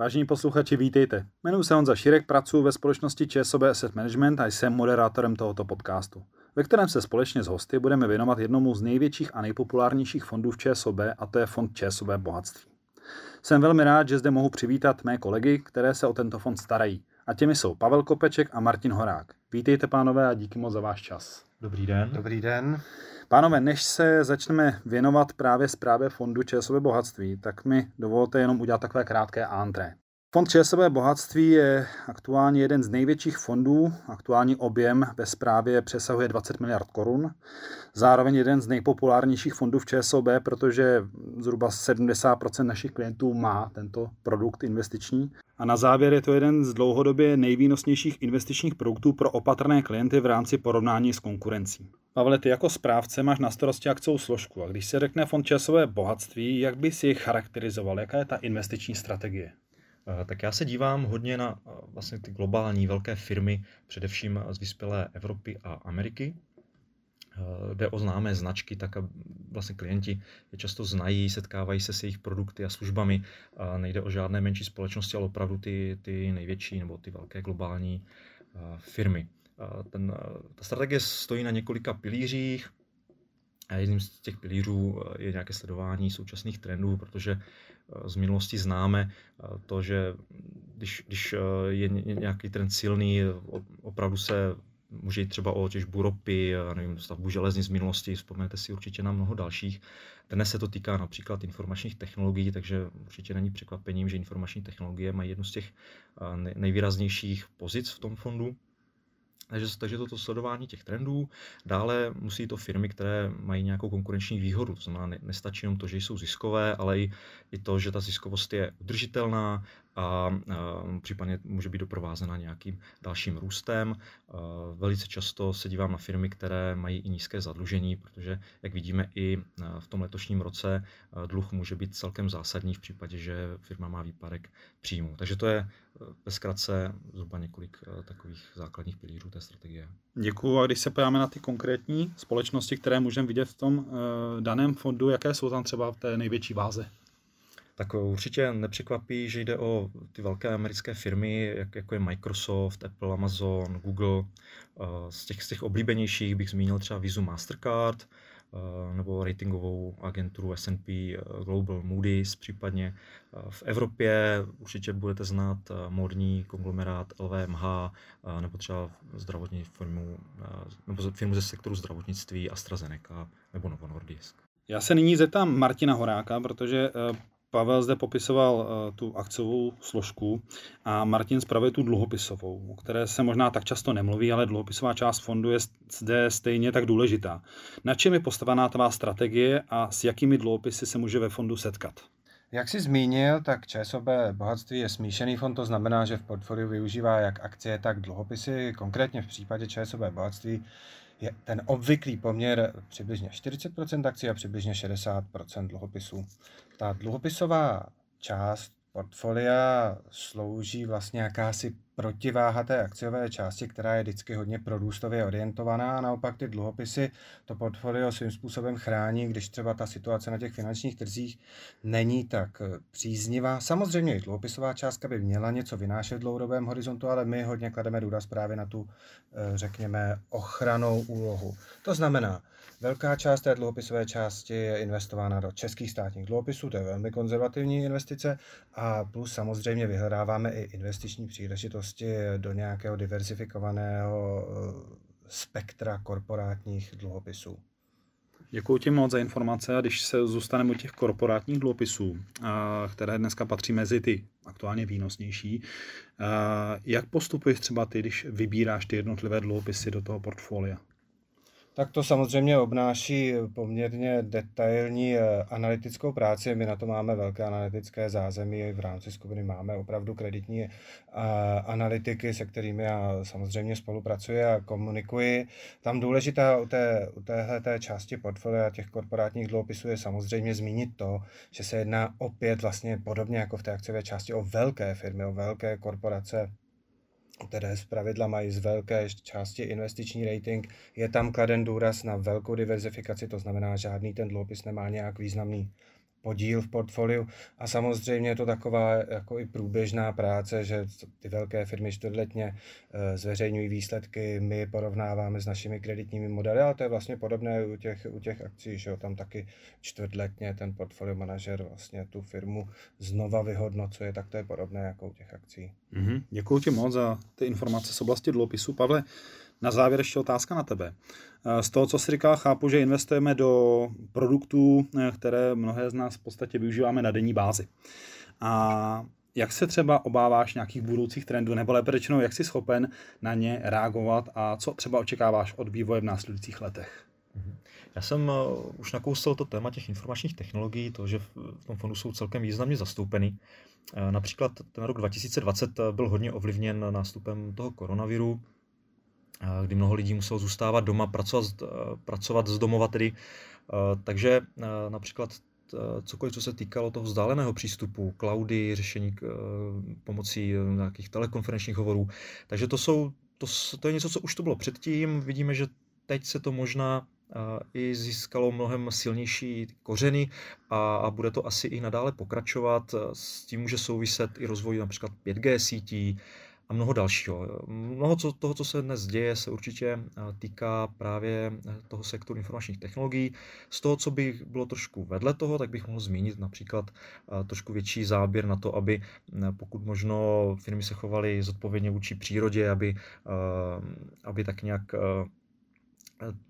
Vážení posluchači, vítejte. Jmenuji se Honza Širek, pracuji ve společnosti ČSOB Asset Management a jsem moderátorem tohoto podcastu, ve kterém se společně s hosty budeme věnovat jednomu z největších a nejpopulárnějších fondů v ČSOB a to je fond ČSOB Bohatství. Jsem velmi rád, že zde mohu přivítat mé kolegy, které se o tento fond starají. A těmi jsou Pavel Kopeček a Martin Horák. Vítejte, pánové, a díky moc za váš čas. Dobrý den. Dobrý den. Pánové, než se začneme věnovat právě zprávě fondu ČSOB bohatství, tak mi dovolte jenom udělat takové krátké antré. Fond ČSOB bohatství je aktuálně jeden z největších fondů. Aktuální objem ve správě přesahuje 20 miliard korun. Zároveň jeden z nejpopulárnějších fondů v ČSOB, protože zhruba 70% našich klientů má tento produkt investiční. A na závěr je to jeden z dlouhodobě nejvýnosnějších investičních produktů pro opatrné klienty v rámci porovnání s konkurencí. Pavle, ty jako správce máš na starosti akcovou složku a když se řekne fond časové bohatství, jak bys ji charakterizoval? Jaká je ta investiční strategie? Eh, tak já se dívám hodně na eh, vlastně ty globální velké firmy, především z vyspělé Evropy a Ameriky. Eh, jde o známé značky, tak vlastně klienti je často znají, setkávají se s jejich produkty a službami. Nejde o žádné menší společnosti, ale opravdu ty, ty největší nebo ty velké globální firmy. Ten, ta strategie stojí na několika pilířích. A jedním z těch pilířů je nějaké sledování současných trendů, protože z minulosti známe to, že když, když je nějaký trend silný, opravdu se může jít třeba o těžbu ropy, nevím, stavbu železnic z minulosti, vzpomenete si určitě na mnoho dalších. Dnes se to týká například informačních technologií, takže určitě není překvapením, že informační technologie mají jednu z těch nejvýraznějších pozic v tom fondu. Takže, takže toto sledování těch trendů. Dále musí to firmy, které mají nějakou konkurenční výhodu. To znamená, nestačí jenom to, že jsou ziskové, ale i, i to, že ta ziskovost je udržitelná a, případně může být doprovázena nějakým dalším růstem. Velice často se dívám na firmy, které mají i nízké zadlužení, protože, jak vidíme, i v tom letošním roce dluh může být celkem zásadní v případě, že firma má výpadek příjmu. Takže to je ve zkratce zhruba několik takových základních pilířů té strategie. Děkuji. A když se podíváme na ty konkrétní společnosti, které můžeme vidět v tom daném fondu, jaké jsou tam třeba v té největší váze? Tak určitě nepřekvapí, že jde o ty velké americké firmy, jak, jako je Microsoft, Apple, Amazon, Google. Eh, z těch, z těch oblíbenějších bych zmínil třeba Visa Mastercard, eh, nebo ratingovou agenturu S&P eh, Global Moody's případně. V Evropě určitě budete znát modní konglomerát LVMH nebo třeba zdravotní firmu, nebo firmu ze sektoru zdravotnictví AstraZeneca nebo Novo Nordisk. Já se nyní zeptám Martina Horáka, protože Pavel zde popisoval uh, tu akciovou složku a Martin zpravuje tu dluhopisovou, o které se možná tak často nemluví, ale dluhopisová část fondu je zde stejně tak důležitá. Na čem je postavená tvá strategie a s jakými dluhopisy se může ve fondu setkat? Jak jsi zmínil, tak ČSOB bohatství je smíšený fond, to znamená, že v portfoliu využívá jak akcie, tak dluhopisy. Konkrétně v případě ČSOB bohatství je ten obvyklý poměr přibližně 40% akcí a přibližně 60% dluhopisů. Ta dluhopisová část portfolia slouží vlastně jakási protiváha té akciové části, která je vždycky hodně prorůstově orientovaná a naopak ty dluhopisy to portfolio svým způsobem chrání, když třeba ta situace na těch finančních trzích není tak příznivá. Samozřejmě i dluhopisová částka by měla něco vynášet v dlouhodobém horizontu, ale my hodně klademe důraz právě na tu, eh, řekněme, ochranou úlohu. To znamená, Velká část té dluhopisové části je investována do českých státních dluhopisů, to je velmi konzervativní investice, a plus samozřejmě vyhledáváme i investiční příležitosti do nějakého diversifikovaného eh, spektra korporátních dluhopisů. Děkuji ti moc za informace a když se zůstaneme u těch korporátních dluhopisů, které dneska patří mezi ty aktuálně výnosnější, jak postupuješ třeba ty, když vybíráš ty jednotlivé dluhopisy do toho portfolia? Tak to samozřejmě obnáší poměrně detailní eh, analytickou práci. My na to máme velké analytické zázemí. V rámci skupiny máme opravdu kreditní eh, analytiky, se kterými já samozřejmě spolupracuji a komunikuji. Tam důležitá u, té, u téhle té části portfolia těch korporátních dluhopisů je samozřejmě zmínit to, že se jedná opět vlastně podobně jako v té akciové části o velké firmy, o velké korporace, které z pravidla mají z velké části investiční rating, je tam kladen důraz na velkou diverzifikaci, to znamená, žádný ten dluhopis nemá nějak významný podíl v portfoliu a samozřejmě je to taková jako i průběžná práce, že ty velké firmy čtvrtletně eh, zveřejňují výsledky, my porovnáváme s našimi kreditními modely, ale to je vlastně podobné u těch, u těch akcí, že jo, tam taky čtvrtletně ten portfolio manažer vlastně tu firmu znova vyhodnocuje, tak to je podobné jako u těch akcí. Mm-hmm. Děkuji ti moc za ty informace z oblasti dluhopisu. Pavle, na závěr ještě otázka na tebe. Eh, z toho, co jsi říkal, chápu, že investujeme do produktů, eh, které mnohé z nás v podstatě využíváme na denní bázi. A jak se třeba obáváš nějakých budoucích trendů, nebo lépe řečeno, jak jsi schopen na ně reagovat a co třeba očekáváš od vývoje v následujících letech? Mhm. Já jsem eh, už nakousl to téma těch informačních technologií, to, že v tom fondu jsou celkem významně zastoupeny. Například ten rok 2020 byl hodně ovlivněn nástupem toho koronaviru, kdy mnoho lidí muselo zůstávat doma, pracovat, eh, pracovat z domova tedy. Eh, takže eh, například cokoliv, co se týkalo toho vzdáleného přístupu, cloudy, řešení pomocí nějakých telekonferenčních hovorů. Takže to, jsou, to, to je něco, co už to bylo předtím. Vidíme, že teď se to možná i získalo mnohem silnější kořeny a, a bude to asi i nadále pokračovat. S tím může souviset i rozvoj například 5G sítí, a mnoho dalšího. Mnoho toho, co se dnes děje, se určitě eh, týká právě eh, toho sektoru informačních technologií. Z toho, co by bylo trošku vedle toho, tak bych mohl zmínit například eh, trošku větší záběr na to, aby pokud možno firmy se chovaly zodpovědně vůči přírodě, aby, aby tak nějak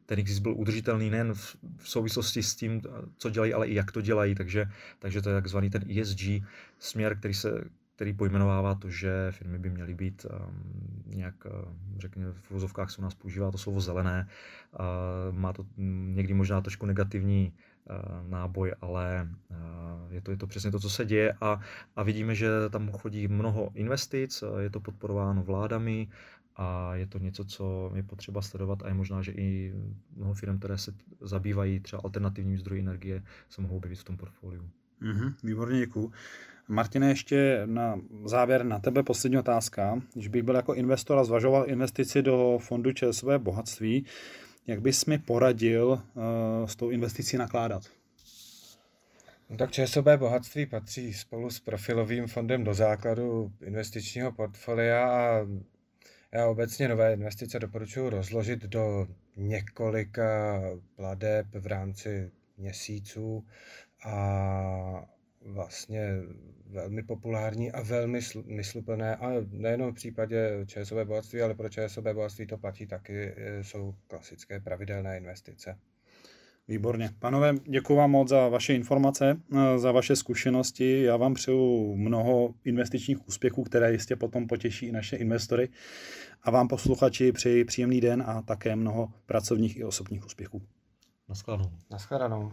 ten exist byl udržitelný nejen v souvislosti s tím, co dělají, ale i jak to dělají, takže, takže to je takzvaný ten ESG směr, který se, který pojmenovává to, že firmy by měly být um, nějak, uh, řekněme, v vozovkách se u nás používá to slovo zelené. Má to někdy možná trošku negativní uh, náboj, ale je, to, je to přesně to, co se děje a, a vidíme, že tam chodí mnoho investic, je to podporováno vládami a je to něco, co je potřeba sledovat a je možná, že i mnoho firm, které se zabývají třeba alternativním zdroji energie, se mohou objevit v tom portfoliu. Mm-hmm, výborně, děkuji. Martine, ještě na závěr na tebe poslední otázka. Když bych byl jako investor a zvažoval investici do fondu ČSV bohatství, jak bys mi poradil uh, s tou investicí nakládat? No tak ČSOB bohatství patří spolu s profilovým fondem do základu investičního portfolia a já obecně nové investice doporučuji rozložit do několika pladeb v rámci měsíců a vlastně velmi populární a velmi smysluplné a nejenom v případě ČSOB bohatství, ale pro ČSOB bohatství to platí taky, e, jsou klasické pravidelné investice. Výborně. Panové, děkuji vám moc za vaše informace, e, za vaše zkušenosti. Já vám přeju mnoho investičních úspěchů, které jistě potom potěší i naše investory. A vám posluchači přeji příjemný den a také mnoho pracovních i osobních úspěchů. Naschledanou. Naschledanou.